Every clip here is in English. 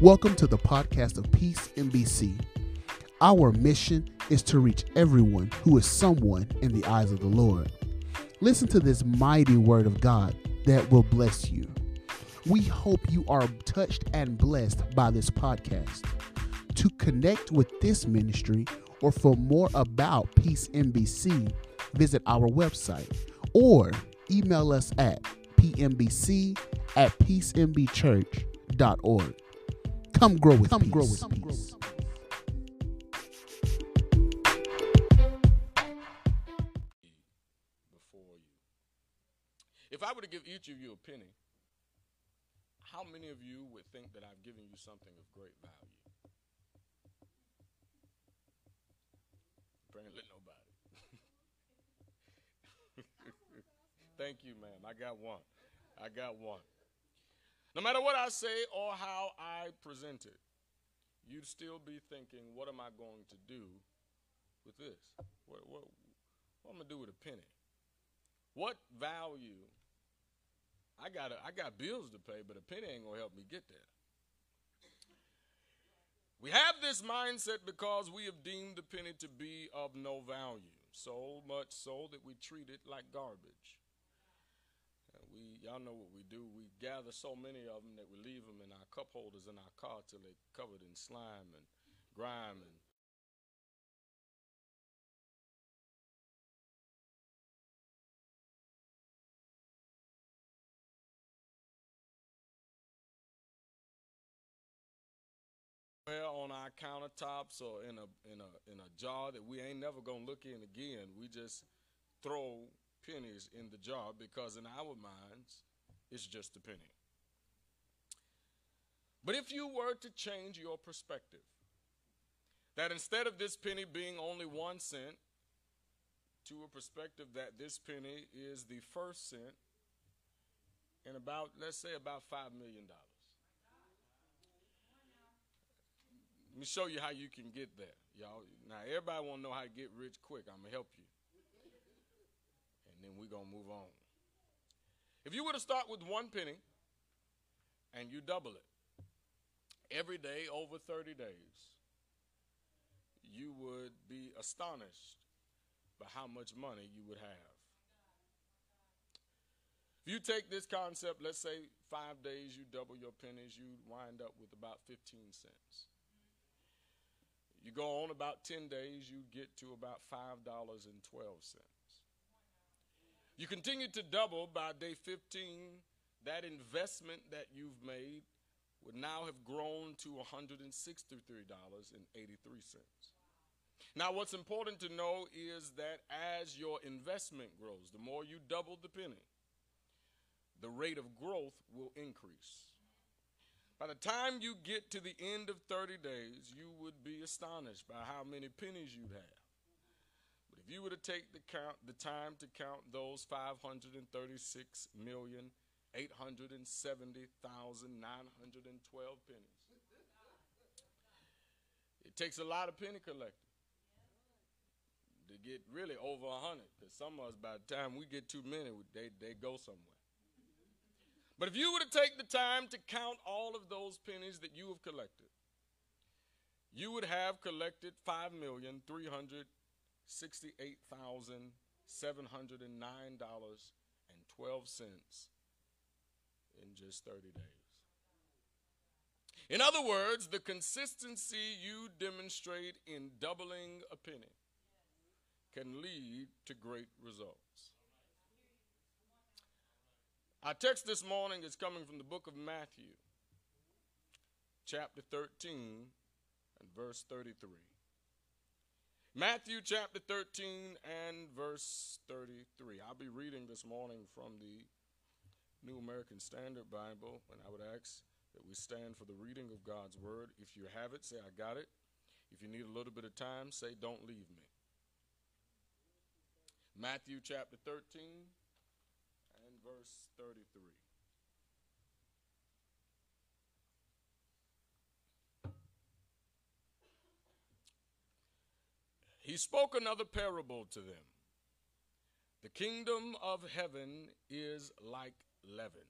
Welcome to the podcast of Peace MBC. Our mission is to reach everyone who is someone in the eyes of the Lord. Listen to this mighty word of God that will bless you. We hope you are touched and blessed by this podcast. To connect with this ministry or for more about Peace MBC, visit our website or email us at pmbc at peacembchurch.org. Come grow with Come peace. grow with peace. Before you. If I were to give each of you a penny, how many of you would think that I've given you something of great value? Apparently nobody. Thank you, ma'am. I got one. I got one. No matter what I say or how I present it, you'd still be thinking, what am I going to do with this? What, what, what am I going to do with a penny? What value? I got I got bills to pay, but a penny ain't gonna help me get there. We have this mindset because we have deemed the penny to be of no value, so much so that we treat it like garbage we y'all know what we do. We gather so many of them that we leave them in our cup holders in our car till they're covered in slime and grime and on our countertops or in a in a in a jar that we ain't never gonna look in again. We just throw pennies in the jar because in our minds, it's just a penny. But if you were to change your perspective, that instead of this penny being only one cent, to a perspective that this penny is the first cent in about, let's say, about $5 million. Let me show you how you can get there, y'all. Now, everybody want to know how to get rich quick. I'm going to help you and then we're going to move on. If you were to start with one penny and you double it every day over 30 days, you would be astonished by how much money you would have. If you take this concept, let's say five days you double your pennies, you wind up with about 15 cents. You go on about 10 days, you get to about $5.12. You continue to double by day 15. That investment that you've made would now have grown to $163.83. Now, what's important to know is that as your investment grows, the more you double the penny, the rate of growth will increase. By the time you get to the end of 30 days, you would be astonished by how many pennies you'd have you were to take the count, the time to count those 536 million 870,912 pennies. It takes a lot of penny collectors to get really over a hundred. Because some of us, by the time we get too many, they, they go somewhere. But if you were to take the time to count all of those pennies that you have collected, you would have collected five million three hundred $68,709.12 in just 30 days. In other words, the consistency you demonstrate in doubling a penny can lead to great results. Our text this morning is coming from the book of Matthew, chapter 13 and verse 33. Matthew chapter 13 and verse 33. I'll be reading this morning from the New American Standard Bible, and I would ask that we stand for the reading of God's Word. If you have it, say, I got it. If you need a little bit of time, say, Don't leave me. Matthew chapter 13 and verse 33. He spoke another parable to them. The kingdom of heaven is like leaven,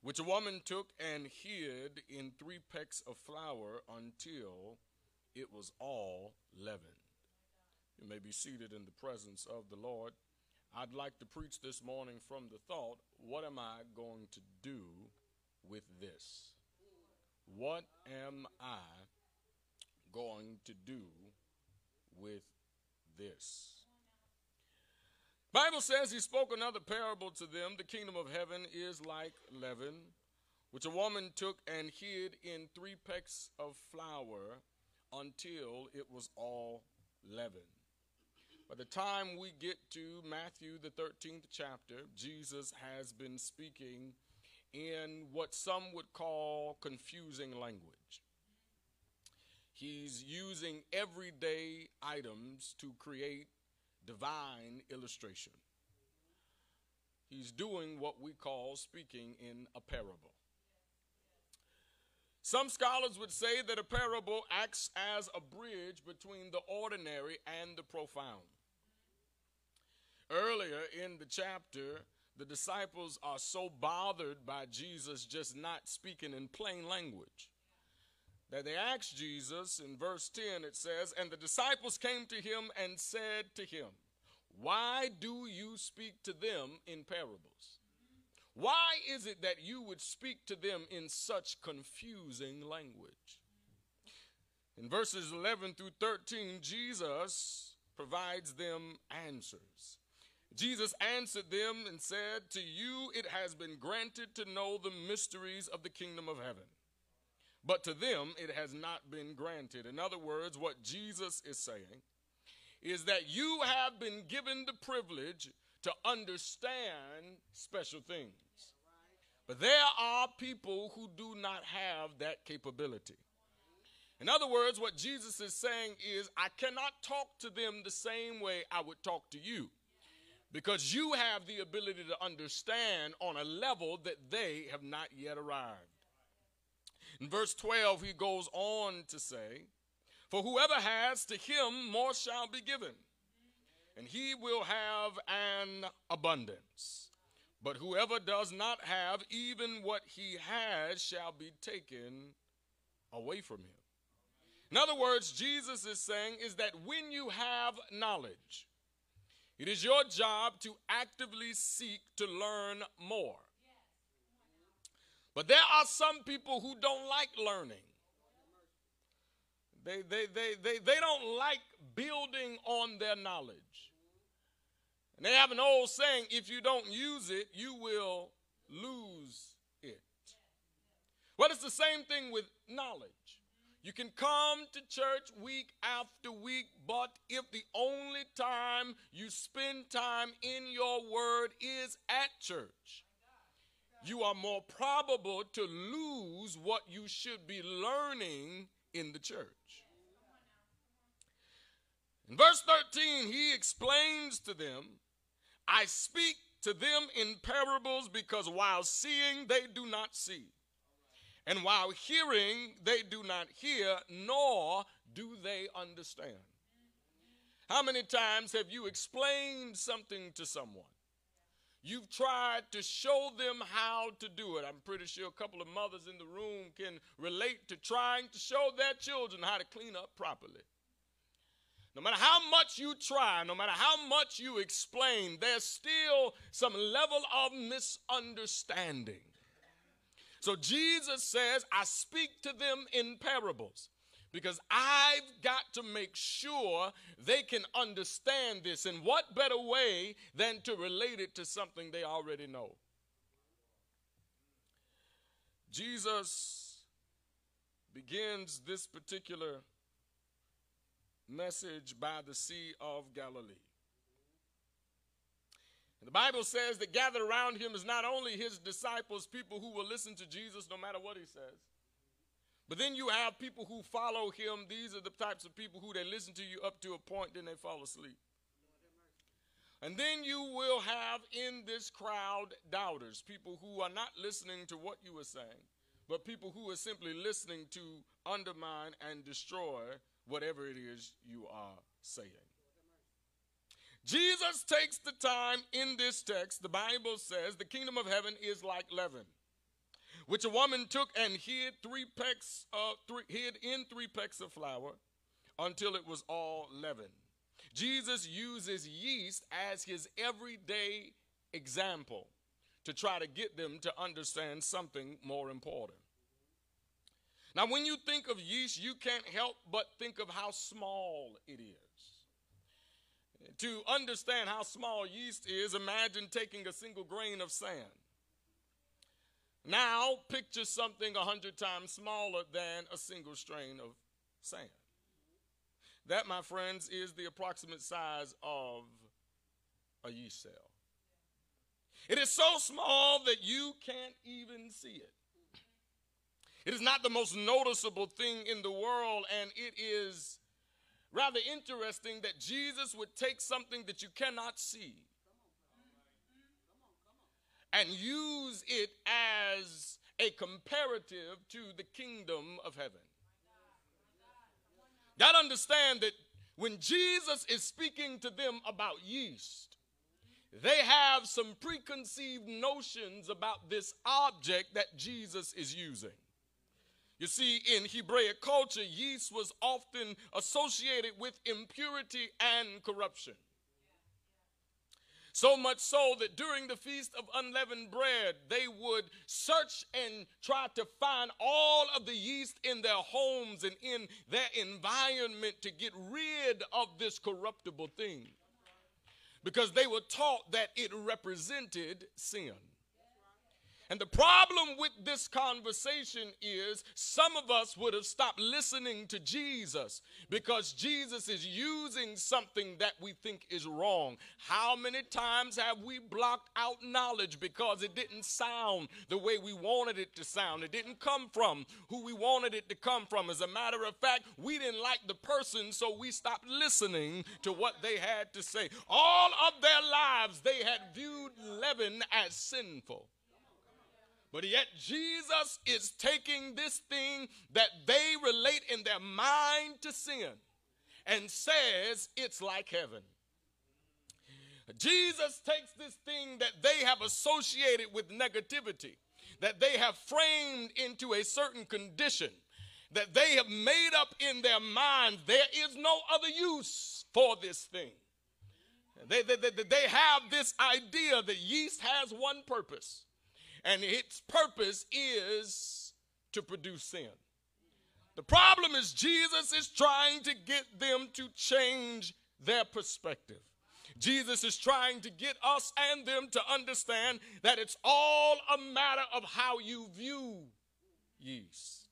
which a woman took and hid in three pecks of flour until it was all leavened. You may be seated in the presence of the Lord. I'd like to preach this morning from the thought what am I going to do with this? What am I going to do with this? Bible says he spoke another parable to them. The kingdom of heaven is like leaven, which a woman took and hid in three pecks of flour until it was all leaven. By the time we get to Matthew, the 13th chapter, Jesus has been speaking in what some would call confusing language. He's using everyday items to create divine illustration. He's doing what we call speaking in a parable. Some scholars would say that a parable acts as a bridge between the ordinary and the profound. Earlier in the chapter, the disciples are so bothered by Jesus just not speaking in plain language that they asked Jesus in verse 10, it says, And the disciples came to him and said to him, Why do you speak to them in parables? Why is it that you would speak to them in such confusing language? In verses 11 through 13, Jesus provides them answers. Jesus answered them and said, To you it has been granted to know the mysteries of the kingdom of heaven but to them it has not been granted. In other words, what Jesus is saying is that you have been given the privilege to understand special things. But there are people who do not have that capability. In other words, what Jesus is saying is, I cannot talk to them the same way I would talk to you because you have the ability to understand on a level that they have not yet arrived. In verse 12, he goes on to say, For whoever has, to him more shall be given, and he will have an abundance. But whoever does not have, even what he has shall be taken away from him. In other words, Jesus is saying is that when you have knowledge, it is your job to actively seek to learn more. But there are some people who don't like learning. They, they, they, they, they don't like building on their knowledge. And they have an old saying if you don't use it, you will lose it. Well, it's the same thing with knowledge. You can come to church week after week, but if the only time you spend time in your word is at church, you are more probable to lose what you should be learning in the church. In verse 13, he explains to them, I speak to them in parables because while seeing, they do not see. And while hearing, they do not hear, nor do they understand. How many times have you explained something to someone? You've tried to show them how to do it. I'm pretty sure a couple of mothers in the room can relate to trying to show their children how to clean up properly. No matter how much you try, no matter how much you explain, there's still some level of misunderstanding. So Jesus says, I speak to them in parables because I've got to make sure they can understand this. And what better way than to relate it to something they already know? Jesus begins this particular message by the Sea of Galilee. And the Bible says that gathered around him is not only his disciples, people who will listen to Jesus no matter what he says but then you have people who follow him. These are the types of people who they listen to you up to a point, then they fall asleep. And then you will have in this crowd doubters, people who are not listening to what you are saying, but people who are simply listening to undermine and destroy whatever it is you are saying. Jesus takes the time in this text, the Bible says the kingdom of heaven is like leaven. Which a woman took and hid three pecks of three, hid in three pecks of flour until it was all leavened. Jesus uses yeast as his everyday example to try to get them to understand something more important. Now, when you think of yeast, you can't help but think of how small it is. To understand how small yeast is, imagine taking a single grain of sand now, picture something a hundred times smaller than a single strain of sand. That, my friends, is the approximate size of a yeast cell. It is so small that you can't even see it. It is not the most noticeable thing in the world, and it is rather interesting that Jesus would take something that you cannot see and use it as a comparative to the kingdom of heaven. Got to understand that when Jesus is speaking to them about yeast, they have some preconceived notions about this object that Jesus is using. You see, in Hebraic culture, yeast was often associated with impurity and corruption. So much so that during the Feast of Unleavened Bread, they would search and try to find all of the yeast in their homes and in their environment to get rid of this corruptible thing. Because they were taught that it represented sin. And the problem with this conversation is some of us would have stopped listening to Jesus because Jesus is using something that we think is wrong. How many times have we blocked out knowledge because it didn't sound the way we wanted it to sound? It didn't come from who we wanted it to come from. As a matter of fact, we didn't like the person, so we stopped listening to what they had to say. All of their lives, they had viewed leaven as sinful. But yet, Jesus is taking this thing that they relate in their mind to sin and says it's like heaven. Jesus takes this thing that they have associated with negativity, that they have framed into a certain condition, that they have made up in their minds there is no other use for this thing. They, they, they, they have this idea that yeast has one purpose and its purpose is to produce sin. The problem is, Jesus is trying to get them to change their perspective. Jesus is trying to get us and them to understand that it's all a matter of how you view yeast.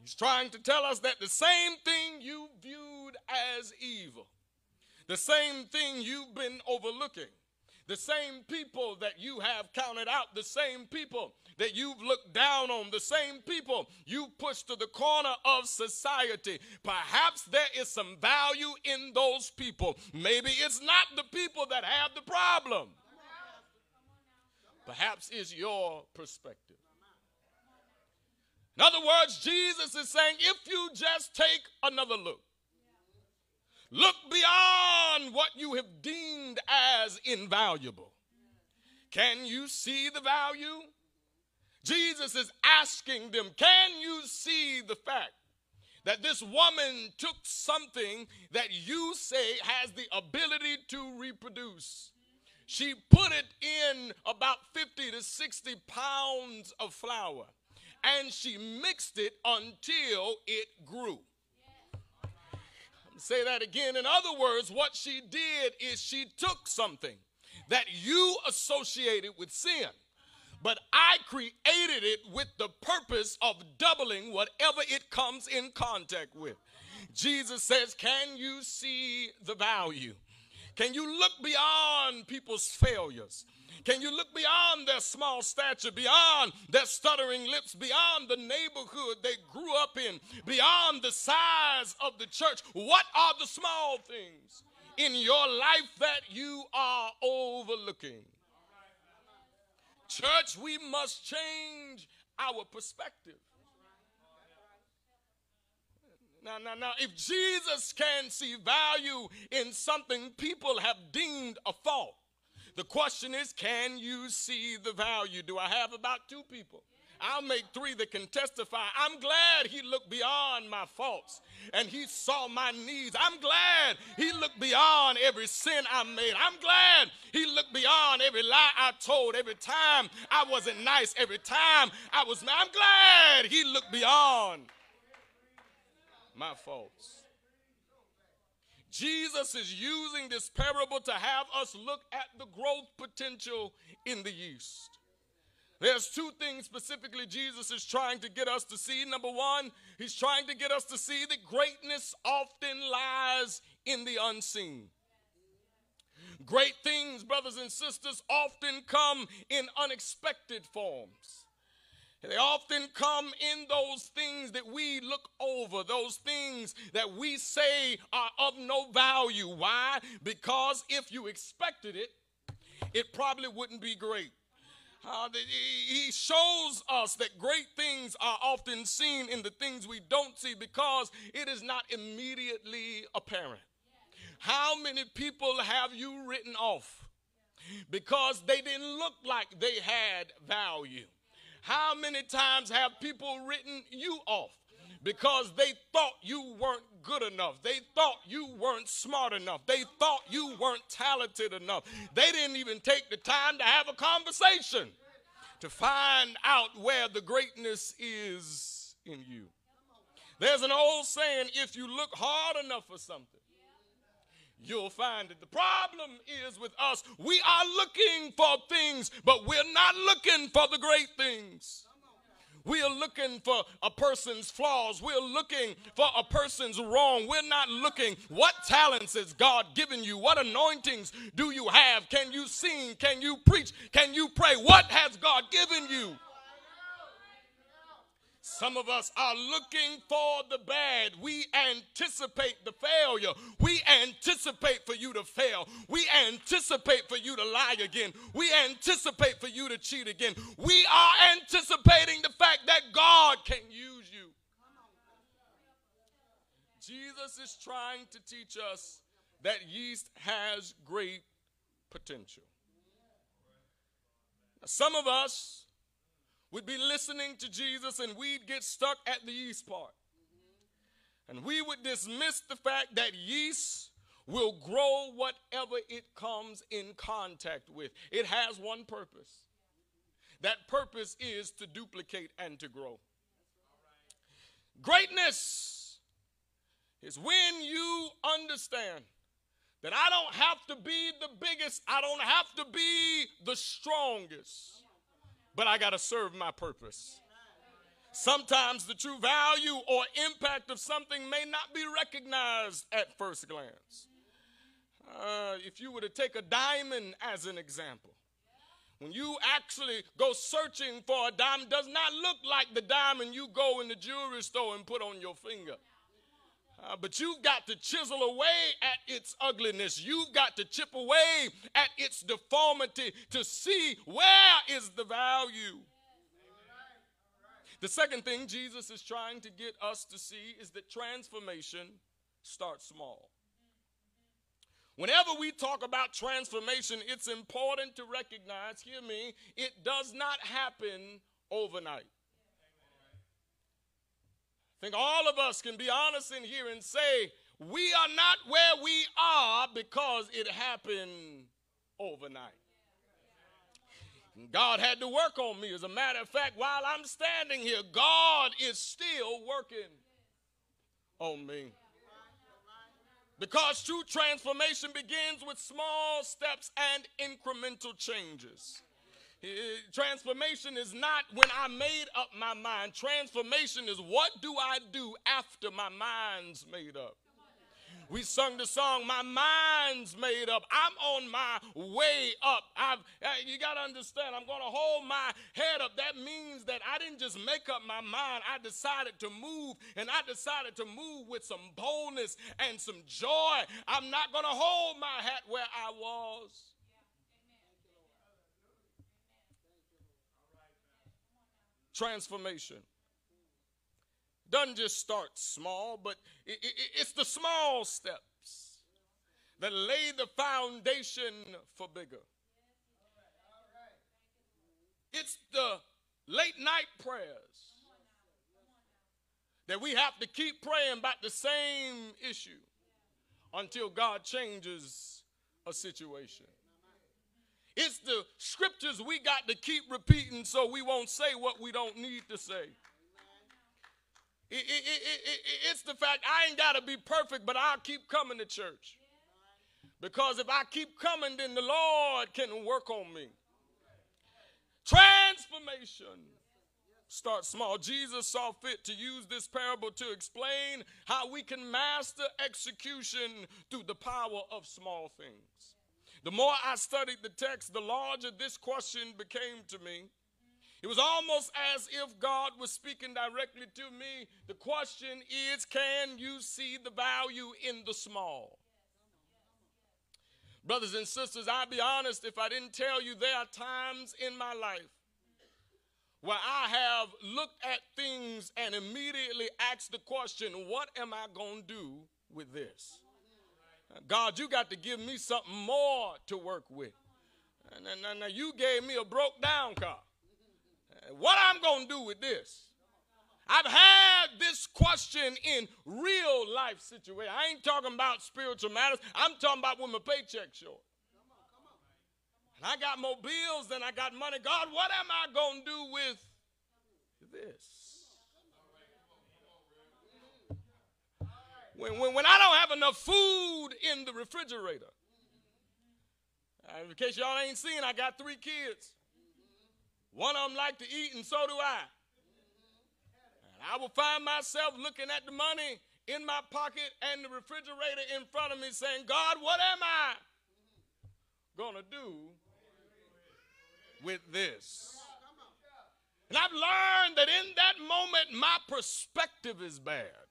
He's trying to tell us that the same thing you viewed as evil, the same thing you've been overlooking, the same people that you have counted out, the same people that you've looked down on, the same people you've pushed to the corner of society. Perhaps there is some value in those people. Maybe it's not the people that have the problem. Perhaps it's your perspective. In other words, Jesus is saying if you just take another look, Look beyond what you have deemed as invaluable. Can you see the value? Jesus is asking them, Can you see the fact that this woman took something that you say has the ability to reproduce? She put it in about 50 to 60 pounds of flour and she mixed it until it grew. Say that again. In other words, what she did is she took something that you associated with sin, but I created it with the purpose of doubling whatever it comes in contact with. Jesus says, Can you see the value? Can you look beyond people's failures? Can you look beyond their small stature, beyond their stuttering lips, beyond the neighborhood they grew up in, beyond the size of the church? What are the small things in your life that you are overlooking? Church, we must change our perspective. Now, now, now, if Jesus can see value in something people have deemed a fault, The question is, can you see the value? Do I have about two people? I'll make three that can testify. I'm glad he looked beyond my faults and he saw my needs. I'm glad he looked beyond every sin I made. I'm glad he looked beyond every lie I told, every time I wasn't nice, every time I was mad. I'm glad he looked beyond my faults. Jesus is using this parable to have us look at the growth potential in the yeast. There's two things specifically Jesus is trying to get us to see. Number one, he's trying to get us to see that greatness often lies in the unseen. Great things, brothers and sisters, often come in unexpected forms. They often come in those things that we look over, those things that we say are of no value. Why? Because if you expected it, it probably wouldn't be great. Uh, he shows us that great things are often seen in the things we don't see because it is not immediately apparent. How many people have you written off because they didn't look like they had value? How many times have people written you off because they thought you weren't good enough. They thought you weren't smart enough. They thought you weren't talented enough. They didn't even take the time to have a conversation to find out where the greatness is in you. There's an old saying if you look hard enough for something, you'll find it. The problem is with us, we are looking for things, but we're not looking for the great things. We are looking for a person's flaws. We're looking for a person's wrong. We're not looking what talents has God given you? What anointings do you have? Can you sing? Can you preach? Can you pray? What has God given you? Some of us are looking for the bad. We anticipate the failure. We anticipate for you to fail. We anticipate for you to lie again. We anticipate for you to cheat again. We are anticipating the fact that God can use you. Jesus is trying to teach us that yeast has great potential. Some of us would be listening to Jesus and we'd get stuck at the yeast part. And we would dismiss the fact that yeast will grow whatever it comes in contact with. It has one purpose. That purpose is to duplicate and to grow. Greatness is when you understand that I don't have to be the biggest, I don't have to be the strongest but I got to serve my purpose. Sometimes the true value or impact of something may not be recognized at first glance. Uh, if you were to take a diamond as an example, when you actually go searching for a diamond, does not look like the diamond you go in the jewelry store and put on your finger. Uh, but you've got to chisel away at its ugliness. You've got to chip away at its deformity to see where is the value. The second thing Jesus is trying to get us to see is that transformation starts small. Whenever we talk about transformation, it's important to recognize, hear me, it does not happen overnight think all of us can be honest in here and say, we are not where we are because it happened overnight. God had to work on me. As a matter of fact, while I'm standing here, God is still working on me. Because true transformation begins with small steps and incremental changes. Transformation is not when I made up my mind. Transformation is what do I do after my mind's made up. We sung the song, My Mind's Made Up. I'm on my way up. I've, uh, you got to understand, I'm going to hold my head up. That means that I didn't just make up my mind. I decided to move, and I decided to move with some boldness and some joy. I'm not going to hold my hat where I was. transformation. Doesn't just start small, but it's the small steps that lay the foundation for bigger. It's the late night prayers that we have to keep praying about the same issue until God changes a situation. It's the scriptures we got to keep repeating so we won't say what we don't need to say. It, it, it, it's the fact I ain't got to be perfect, but I'll keep coming to church. Because if I keep coming, then the Lord can work on me. Transformation. Start small. Jesus saw fit to use this parable to explain how we can master execution through the power of small things. The more I studied the text, the larger this question became to me. It was almost as if God was speaking directly to me. The question is can you see the value in the small? Brothers and sisters, I'll be honest, if I didn't tell you, there are times in my life where I have looked at things and immediately asked the question, what am I going to do with this? God, you got to give me something more to work with. And now you gave me a broke down car. What I'm going to do with this? I've had this question in real life situation. I ain't talking about spiritual matters. I'm talking about when my paycheck's short. And I got more bills than I got money. God, what am I going to do with this? When, when, when I don't have enough food in the refrigerator. Uh, in case y'all ain't seen, I got three kids. One of them like to eat, and so do I. And I will find myself looking at the money in my pocket and the refrigerator in front of me saying, God, what am I going to do with this? And I've learned that in that moment, my perspective is bad.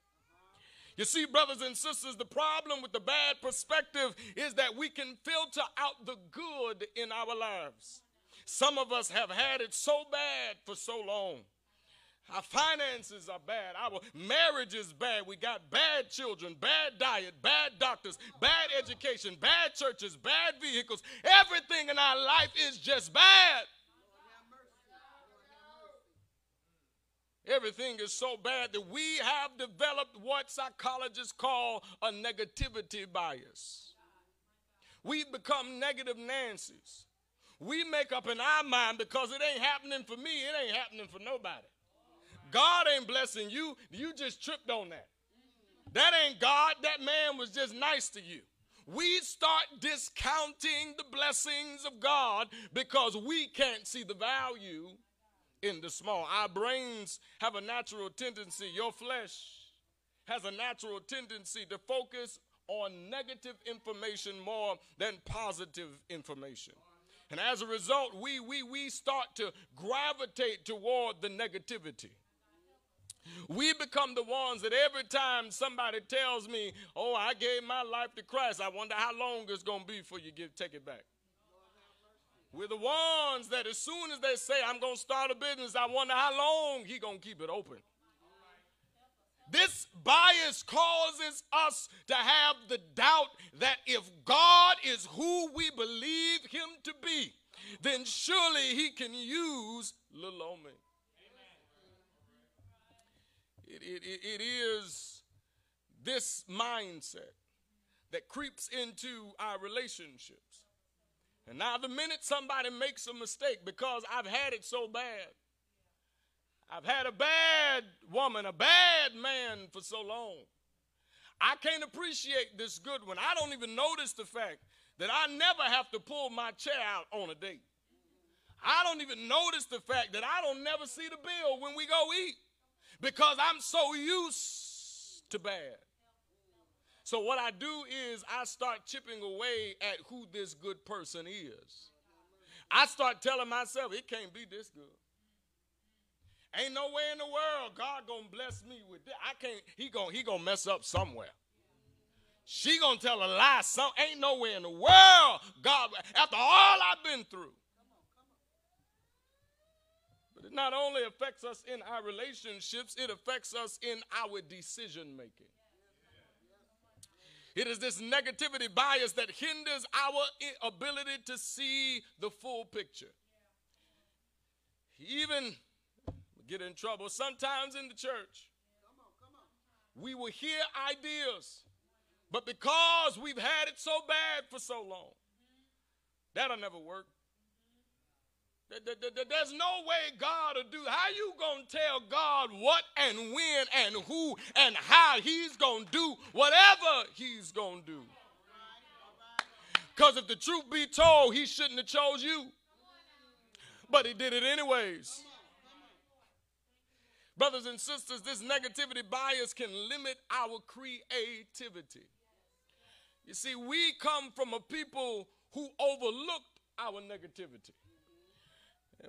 You see, brothers and sisters, the problem with the bad perspective is that we can filter out the good in our lives. Some of us have had it so bad for so long. Our finances are bad. Our marriage is bad. We got bad children, bad diet, bad doctors, bad education, bad churches, bad vehicles. Everything in our life is just bad. Everything is so bad that we have developed what psychologists call a negativity bias. We become negative Nancy's. We make up in our mind because it ain't happening for me, it ain't happening for nobody. God ain't blessing you, you just tripped on that. That ain't God, that man was just nice to you. We start discounting the blessings of God because we can't see the value in the small. Our brains have a natural tendency, your flesh has a natural tendency to focus on negative information more than positive information. And as a result, we, we, we start to gravitate toward the negativity. We become the ones that every time somebody tells me, Oh, I gave my life to Christ, I wonder how long it's going to be before you give, take it back. We're the ones that as soon as they say, I'm going to start a business, I wonder how long he going to keep it open. This bias causes us to have the doubt that if God is who we believe him to be, then surely he can use little old me. It, it, it, is this mindset that creeps into our relationships. And now, the minute somebody makes a mistake, because I've had it so bad, I've had a bad woman, a bad man for so long. I can't appreciate this good one. I don't even notice the fact that I never have to pull my chair out on a date. I don't even notice the fact that I don't never see the bill when we go eat because I'm so used to bad. So what I do is I start chipping away at who this good person is. I start telling myself it can't be this good. Ain't no way in the world God gonna bless me with that. I can't. He gonna he gonna mess up somewhere. She gonna tell a lie. Some ain't nowhere in the world God. After all I've been through. But it not only affects us in our relationships, it affects us in our decision making. It is this negativity bias that hinders our ability to see the full picture. even get in trouble sometimes in the church. We will hear ideas, but because we've had it so bad for so long, that'll never work. There's no way God will do. How you gonna tell God what and when and who and how He's gonna do whatever He's gonna do? Because if the truth be told, He shouldn't have chose you, but He did it anyways. Brothers and sisters, this negativity bias can limit our creativity. You see, we come from a people who overlooked our negativity.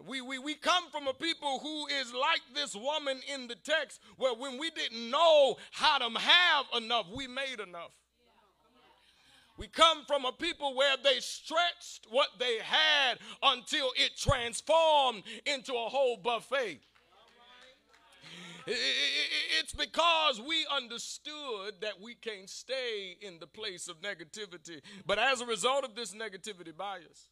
We, we, we come from a people who is like this woman in the text, where when we didn't know how to have enough, we made enough. We come from a people where they stretched what they had until it transformed into a whole buffet. It's because we understood that we can't stay in the place of negativity. But as a result of this negativity bias,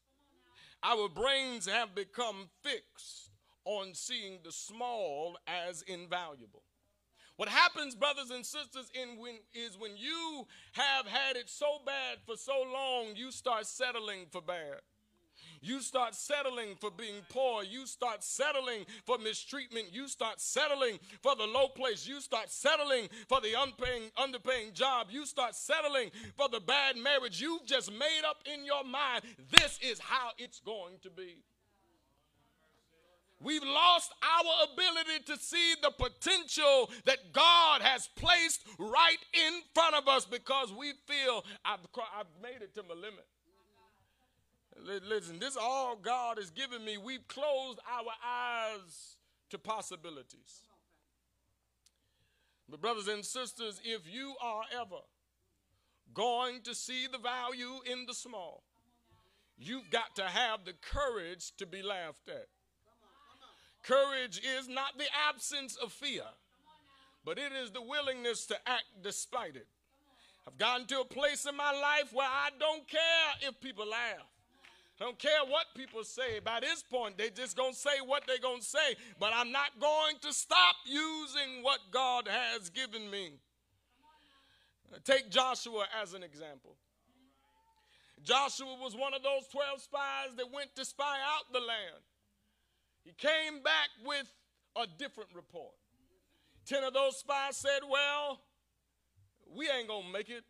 our brains have become fixed on seeing the small as invaluable. What happens, brothers and sisters, when, is when you have had it so bad for so long, you start settling for bad. You start settling for being poor. You start settling for mistreatment. You start settling for the low place. You start settling for the unpaying, underpaying job. You start settling for the bad marriage. You've just made up in your mind this is how it's going to be. We've lost our ability to see the potential that God has placed right in front of us because we feel I've, I've made it to my limit. Listen, this all God has given me. We've closed our eyes to possibilities. But, brothers and sisters, if you are ever going to see the value in the small, you've got to have the courage to be laughed at. Courage is not the absence of fear, but it is the willingness to act despite it. I've gotten to a place in my life where I don't care if people laugh. Don't care what people say. By this point, they just gonna say what they gonna say. But I'm not going to stop using what God has given me. Take Joshua as an example. Joshua was one of those 12 spies that went to spy out the land. He came back with a different report. 10 of those spies said, Well, we ain't gonna make it.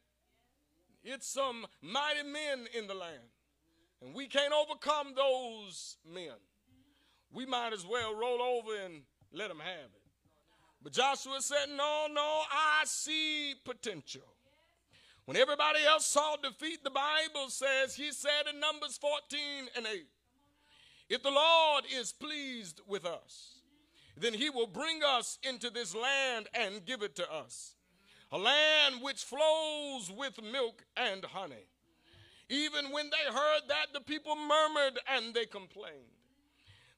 It's some mighty men in the land and we can't overcome those men, we might as well roll over and let them have it. But Joshua said, No, no, I see potential. When everybody else saw defeat, the Bible says, He said in Numbers 14 and 8, If the Lord is pleased with us, then He will bring us into this land and give it to us. A land which flows with milk and honey. Even when they heard that, the people murmured and they complained.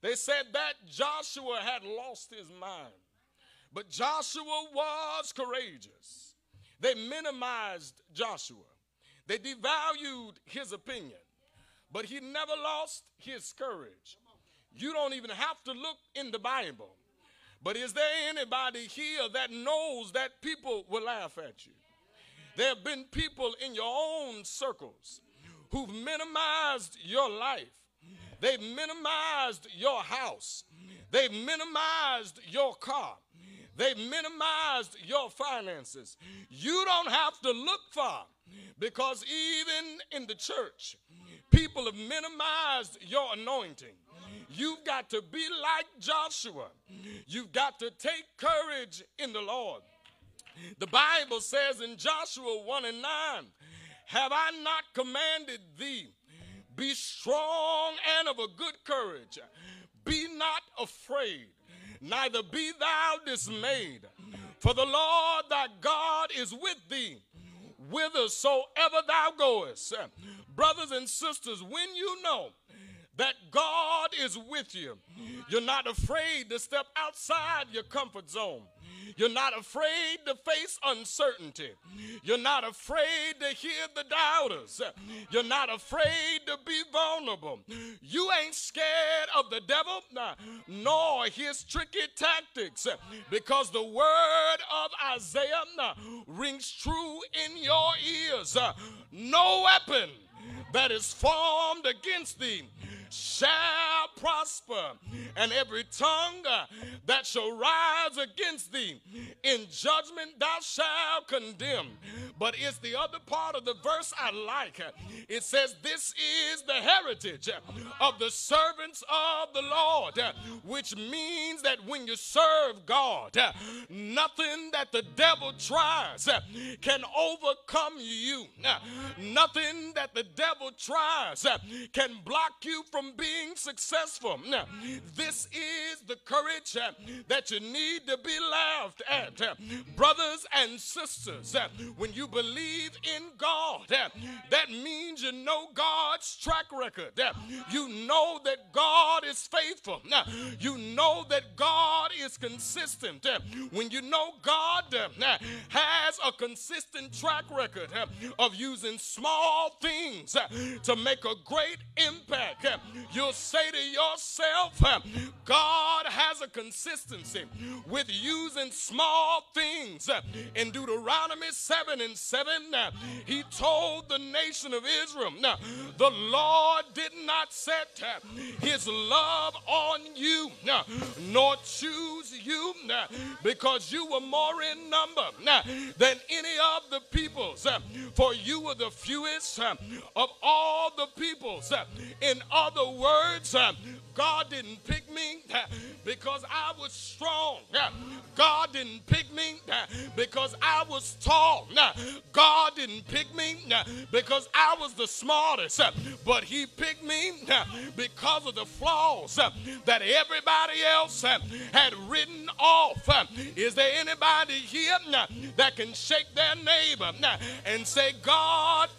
They said that Joshua had lost his mind. But Joshua was courageous. They minimized Joshua, they devalued his opinion, but he never lost his courage. You don't even have to look in the Bible. But is there anybody here that knows that people will laugh at you? There have been people in your own circles who've minimized your life. They've minimized your house. They've minimized your car. They've minimized your finances. You don't have to look far because even in the church, people have minimized your anointing. You've got to be like Joshua. You've got to take courage in the Lord. The Bible says in Joshua 1 and 9, have I not commanded thee? Be strong and of a good courage. Be not afraid, neither be thou dismayed. For the Lord thy God is with thee, whithersoever thou goest. Brothers and sisters, when you know that God is with you. You're not afraid to step outside your comfort zone. You're not afraid to face uncertainty. You're not afraid to hear the doubters. You're not afraid to be vulnerable. You ain't scared of the devil nor his tricky tactics because the word of Isaiah rings true in your ears. No weapon that is formed against thee shall prosper, and every tongue uh, that shall rise against thee in judgment thou shalt condemn. But it's the other part of the verse I like. It says, This is the heritage of the servants of the Lord, which means that when you serve God, nothing that the devil tries can overcome you. Nothing that the devil tries can block you from being successful. Now, This is the courage uh, that you need to be laughed at. Uh, brothers and sisters, uh, when you believe in God, that means you know God's track record. You know that God is faithful. Now, You know that God is consistent. When you know God has a consistent track record of using small things to make a great impact, you'll say to yourself, God has a consistency with using small things. In Deuteronomy 7 and 7, he told the nation of Israel, the Lord did not set his love on you, nor choose you, because you were more in number than any of the peoples, for you were the fewest of all the peoples. In other words, uh, God didn't pick me uh, because I was strong. Uh, God didn't pick me because I was tall. God didn't pick me because I was the smartest. But He picked me because of the flaws that everybody else had written off. Is there anybody here that can shake their neighbor and say, God,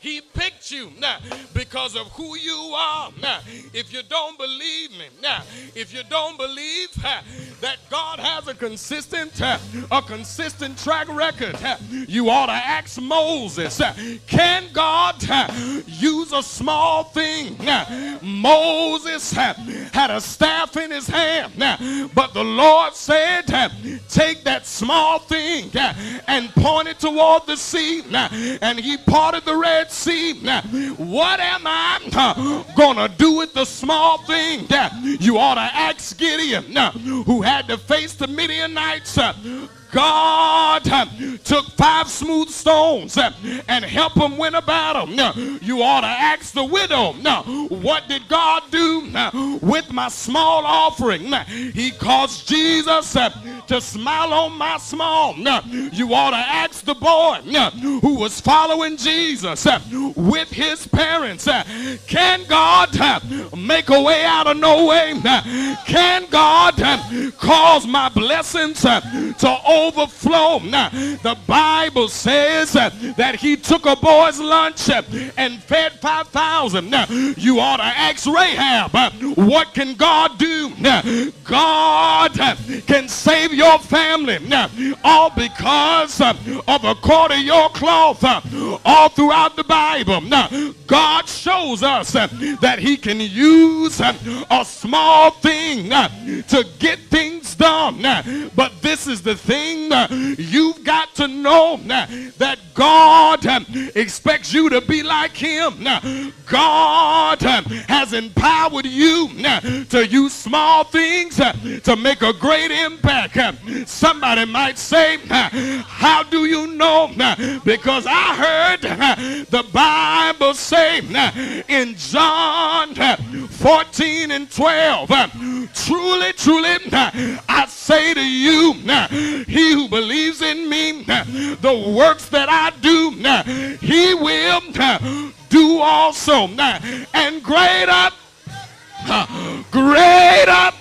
he picked you now because of who you are. Now, if you don't believe me, now, if you don't believe that God has a consistent, a consistent track record, you ought to ask Moses, can God use a small thing? Moses had a staff in his hand, but the Lord said, take that small thing and point it toward the sea, and he parted the Red Sea. What am I going to do with the small thing? You ought to ask Gideon, who had to face the Midianites God took five smooth stones and helped him win a battle. You ought to ask the widow, what did God do with my small offering? He caused Jesus to smile on my small. You ought to ask the boy who was following Jesus with his parents, can God make a way out of no way? Can God cause my blessings to overflow. Now, the Bible says that he took a boy's lunch and fed 5,000. Now, you ought to ask Rahab, what can God do? God can save your family. Now, all because of a cord of your cloth. All throughout the Bible. Now, God shows us that he can use a small thing to get things done. But this is the thing Uh, you've got to know uh, that God um, expects you to be like him. Uh, God um, has empowered you to use small things to make a great impact. Um, somebody might say, how do you know? Because I heard the Bible say in John 14 and 12, truly, truly, I say to you, he who believes in me, the works that I do, he will do also. And greater, greater,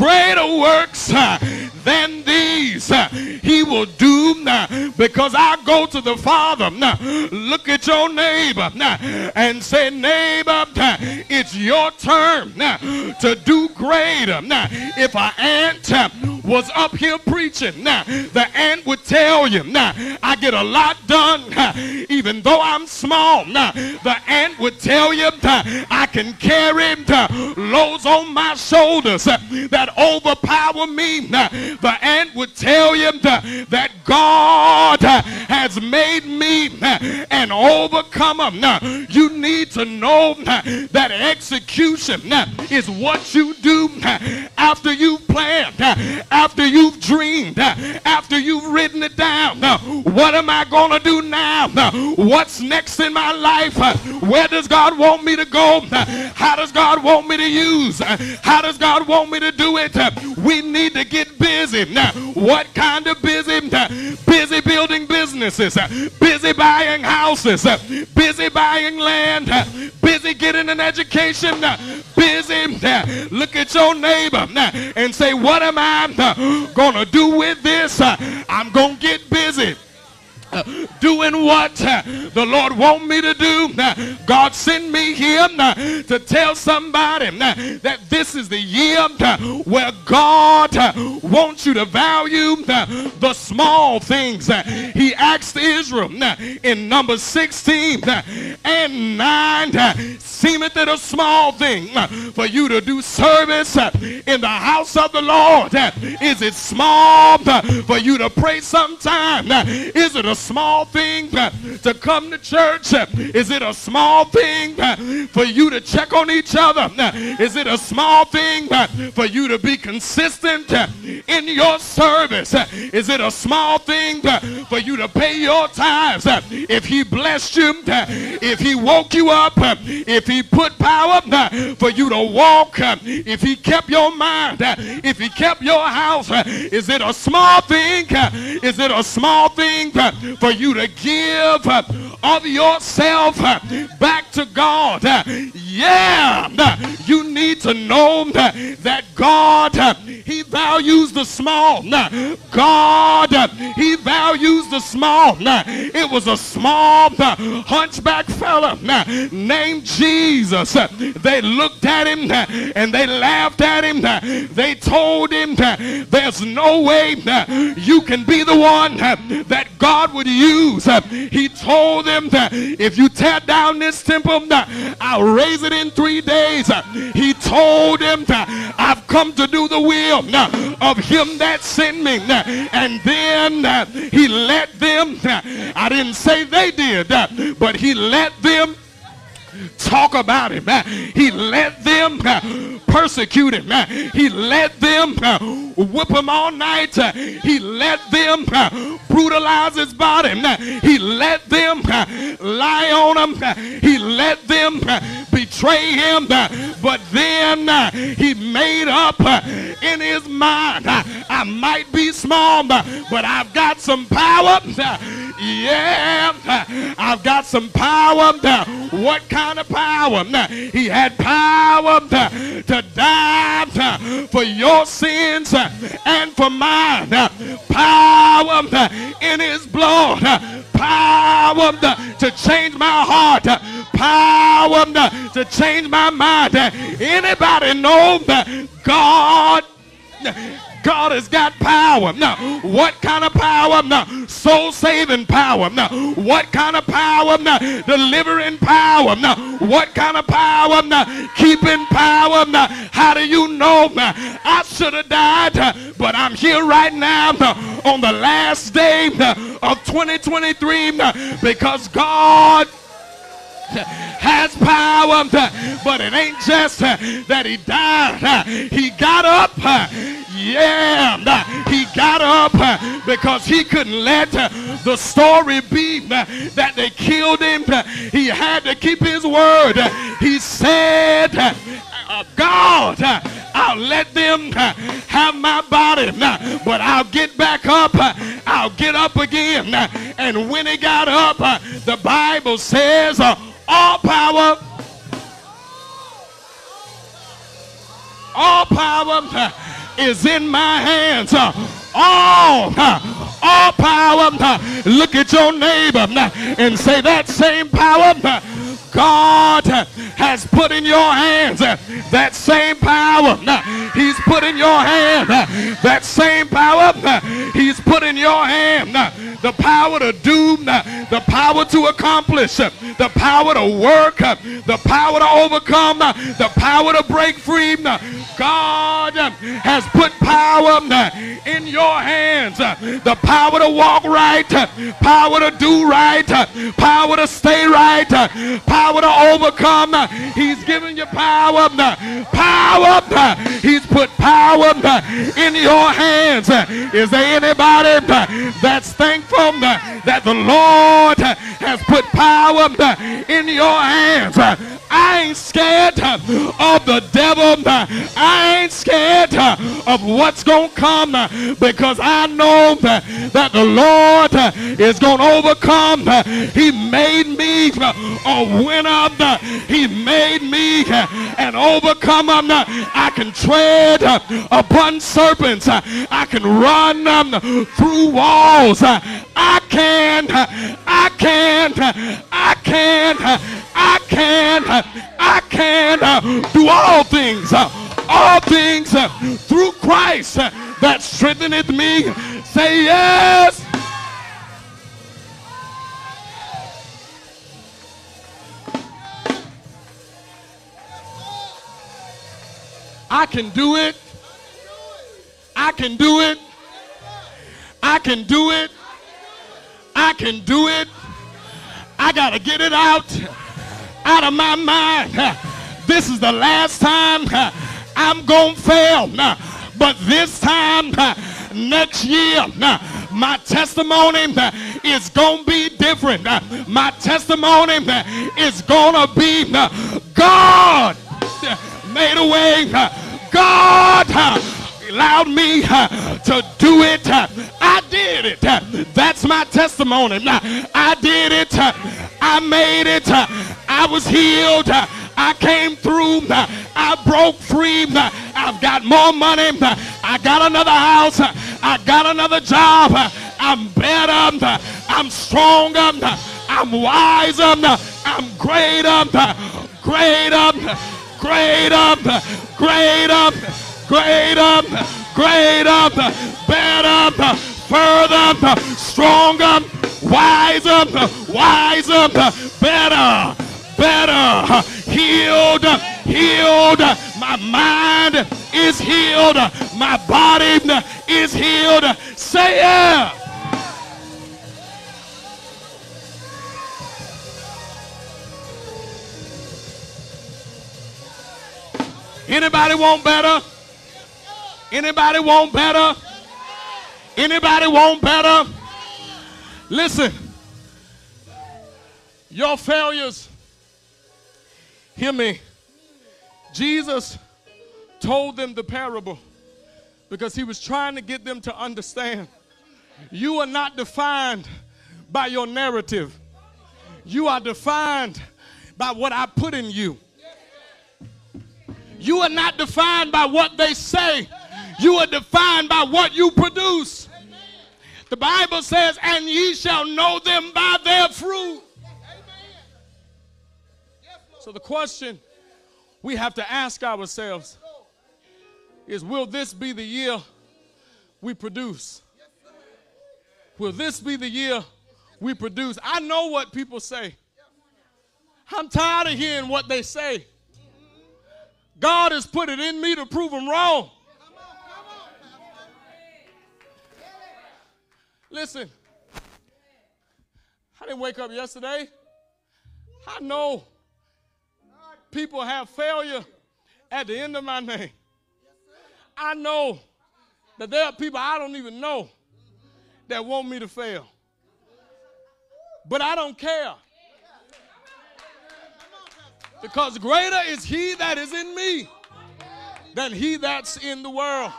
greater works uh, than these uh, he will do uh, because I go to the Father. Look at your neighbor and say, neighbor, it's your turn to do greater. If an ant was up here preaching, the ant would tell you, I get a lot done even though I'm small. The ant would tell you, I can carry loads on my shoulders that overpower me. Uh, the ant would tell you uh, that God uh, has made me an overcomer. You need to know that execution is what you do after you've planned, after you've dreamed, after you've written it down. What am I going to do now? What's next in my life? Where does God want me to go? How does God want me to use? How does God want me to do it? We need to get busy. What kind of busy? Busy building businesses, uh, busy buying houses, uh, busy buying land, uh, busy getting an education, busy. Look at your neighbor and say, What am I going to do with this? I'm going to get busy doing what the Lord want me to do. God sent me here to tell somebody that this is the year where God wants you to value the small things. He asked Israel in number 16 and 9, seemeth it a small thing for you to do service in the house of the Lord? Is it small for you to pray sometime? Is it a small thing uh, to come to church? Uh, is it a small thing uh, for you to check on each other? Is it a small thing for you to be consistent in your service? Is it a small thing for you to pay your tithes? If he blessed you, if he woke you up, if he put power for you to walk, if he kept your mind, if he kept your house, is it a small thing? Is it a small thing for you to give of yourself back to God. Yeah, you need to know that God, He values the small. God, He values the small. It was a small hunchback fella named Jesus. They looked at him and they laughed at him. They told him there's no way you can be the one that God would use. Uh, he told them that if you tear down this temple, uh, I'll raise it in three days. Uh, he told them that I've come to do the will of him that sent me. And then he let them, I didn't say they did, but he let them talk about him. He let them uh, persecute him. He let them uh, whip him all night. Uh, he let them brutalize his body. He let them lie on him. He let them betray him. But then he made up in his mind, I might be small, but I've got some power. Yeah, I've got some power. What kind of power? He had power to die for your sins and for mine. Power in his blood. Power to change my heart. Power to change my mind. Anybody know that God God has got power. Now, what kind of power? Now, soul saving power. Now, what kind of power? Now, delivering power. Now, what kind of power? Now, keeping power. Now, how do you know? Now, I should have died, uh, but I'm here right now uh, on the last day uh, of 2023 because God has power, but it ain't just uh, that he died. Uh, he got up. Uh, yeah, he got up because he couldn't let the story be that they killed him. He had to keep his word. He said, God, I'll let them have my body, but I'll get back up. I'll get up again. And when he got up, the Bible says, all power, all power is in my hands. All, all power. Look at your neighbor and say that same power God has put in your hands that same power. He's put in your hand that same power. He's put in your hand the power to do, the power to accomplish, the power to work, the power to overcome, the power to break free. God has put power in your hands. The power to walk right, power to do right, power to stay right, power to overcome. He's given you power. Power. He's put power in your hands. Is there anybody that's thankful that the Lord has put power in your hands? I ain't scared uh, of the devil. I ain't scared uh, of what's going to come uh, because I know that the Lord is going to overcome. He made me a winner. He made me an overcomer. I can tread upon serpents. I can run um, through walls. I can, I can, I can, I can, I can uh, do all things, uh, all things uh, through Christ that strengtheneth me. Say yes. I can do it. I can do it. I can do it. I can do it. I got to get it out out of my mind. This is the last time I'm going to fail. But this time next year, my testimony is going to be different. My testimony is going to be God made a way. God allowed me to do it. I did it. That's my testimony. I did it. I made it. I was healed. I came through. I broke free. I've got more money. I got another house. I got another job. I'm better. I'm stronger. I'm wiser. I'm greater. Greater. Greater. Greater. Greater. Greater. Better. Further. Stronger. Wiser. Wiser. Better. Better. Healed. Healed. My mind is healed. My body is healed. Say yeah. Anybody want better? Anybody want better? Anybody want better? Listen, your failures, hear me. Jesus told them the parable because he was trying to get them to understand you are not defined by your narrative, you are defined by what I put in you. You are not defined by what they say. You are defined by what you produce. The Bible says, and ye shall know them by their fruit. So the question we have to ask ourselves is will this be the year we produce? Will this be the year we produce? I know what people say. I'm tired of hearing what they say. God has put it in me to prove them wrong. Listen, I didn't wake up yesterday. I know people have failure at the end of my name. I know that there are people I don't even know that want me to fail. But I don't care. Because greater is he that is in me than he that's in the world.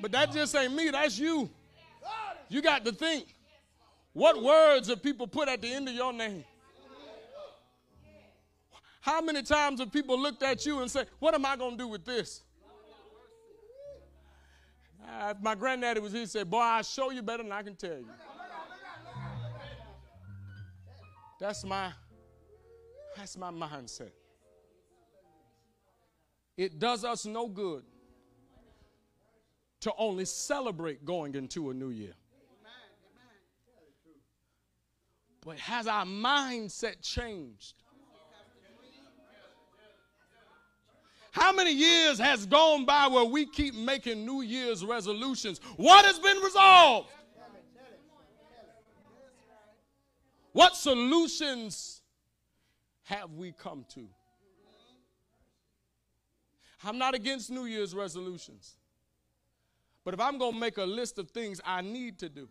But that just ain't me, that's you. You got to think what words have people put at the end of your name? How many times have people looked at you and said, What am I going to do with this? Uh, my granddaddy was here, he said, Boy, I'll show you better than I can tell you. That's my that's my mindset. It does us no good to only celebrate going into a new year. But has our mindset changed? How many years has gone by where we keep making New Year's resolutions? What has been resolved? What solutions have we come to? I'm not against New Year's resolutions. But if I'm going to make a list of things I need to do,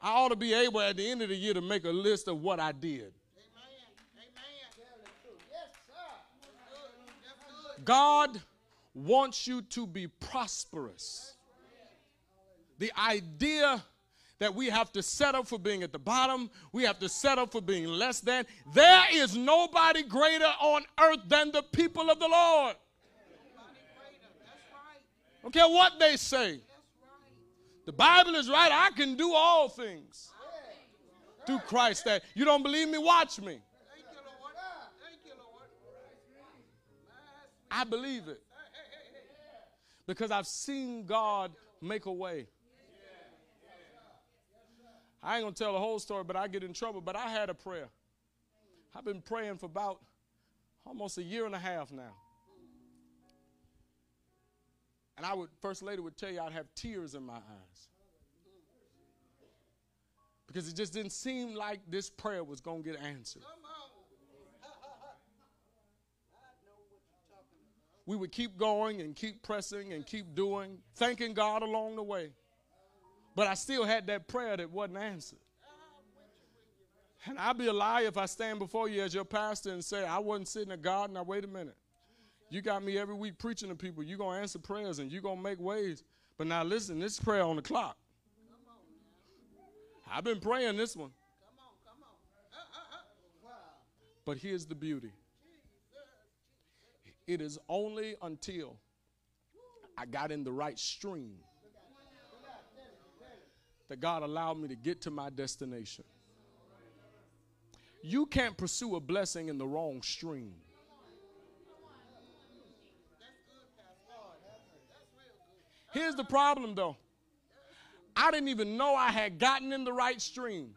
I ought to be able at the end of the year to make a list of what I did. God wants you to be prosperous. The idea that we have to settle for being at the bottom, we have to settle for being less than. There is nobody greater on earth than the people of the Lord. Don't care what they say. The Bible is right. I can do all things through Christ. That you don't believe me? Watch me. I believe it because I've seen God make a way. I ain't gonna tell the whole story, but I get in trouble. But I had a prayer. I've been praying for about almost a year and a half now. And I would, First Lady would tell you I'd have tears in my eyes. Because it just didn't seem like this prayer was going to get answered. We would keep going and keep pressing and keep doing, thanking God along the way. But I still had that prayer that wasn't answered. And I'd be a liar if I stand before you as your pastor and say, I wasn't sitting at God. Now, wait a minute. You got me every week preaching to people. You're going to answer prayers and you're going to make ways. But now listen, this prayer on the clock. I've been praying this one. But here's the beauty it is only until I got in the right stream that God allowed me to get to my destination. You can't pursue a blessing in the wrong stream. Here's the problem though. I didn't even know I had gotten in the right stream.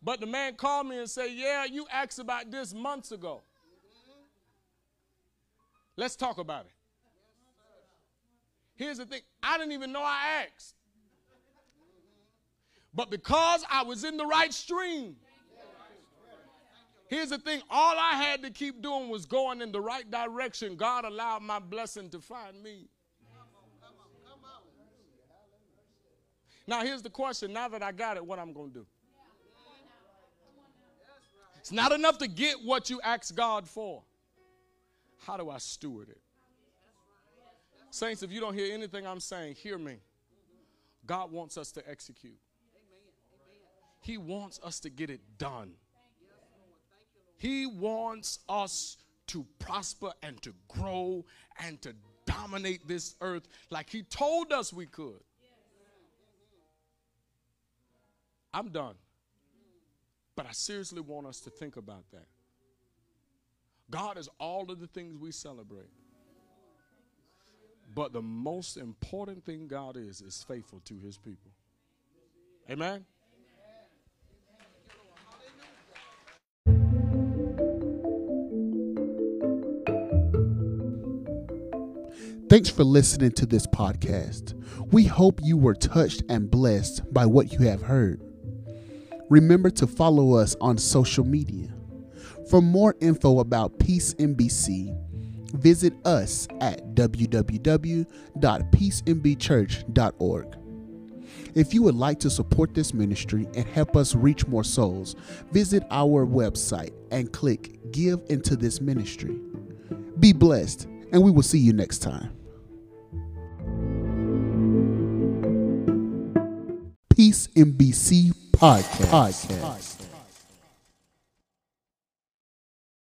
But the man called me and said, Yeah, you asked about this months ago. Let's talk about it. Here's the thing I didn't even know I asked. But because I was in the right stream, Here's the thing all I had to keep doing was going in the right direction. God allowed my blessing to find me. Now, here's the question now that I got it, what I'm going to do? It's not enough to get what you ask God for. How do I steward it? Saints, if you don't hear anything I'm saying, hear me. God wants us to execute, He wants us to get it done. He wants us to prosper and to grow and to dominate this earth like He told us we could. I'm done. But I seriously want us to think about that. God is all of the things we celebrate. But the most important thing God is, is faithful to his people. Amen? Thanks for listening to this podcast. We hope you were touched and blessed by what you have heard. Remember to follow us on social media. For more info about Peace MBC, visit us at www.peacembchurch.org. If you would like to support this ministry and help us reach more souls, visit our website and click Give into this ministry. Be blessed, and we will see you next time. Peace MBC Podcast. Podcast.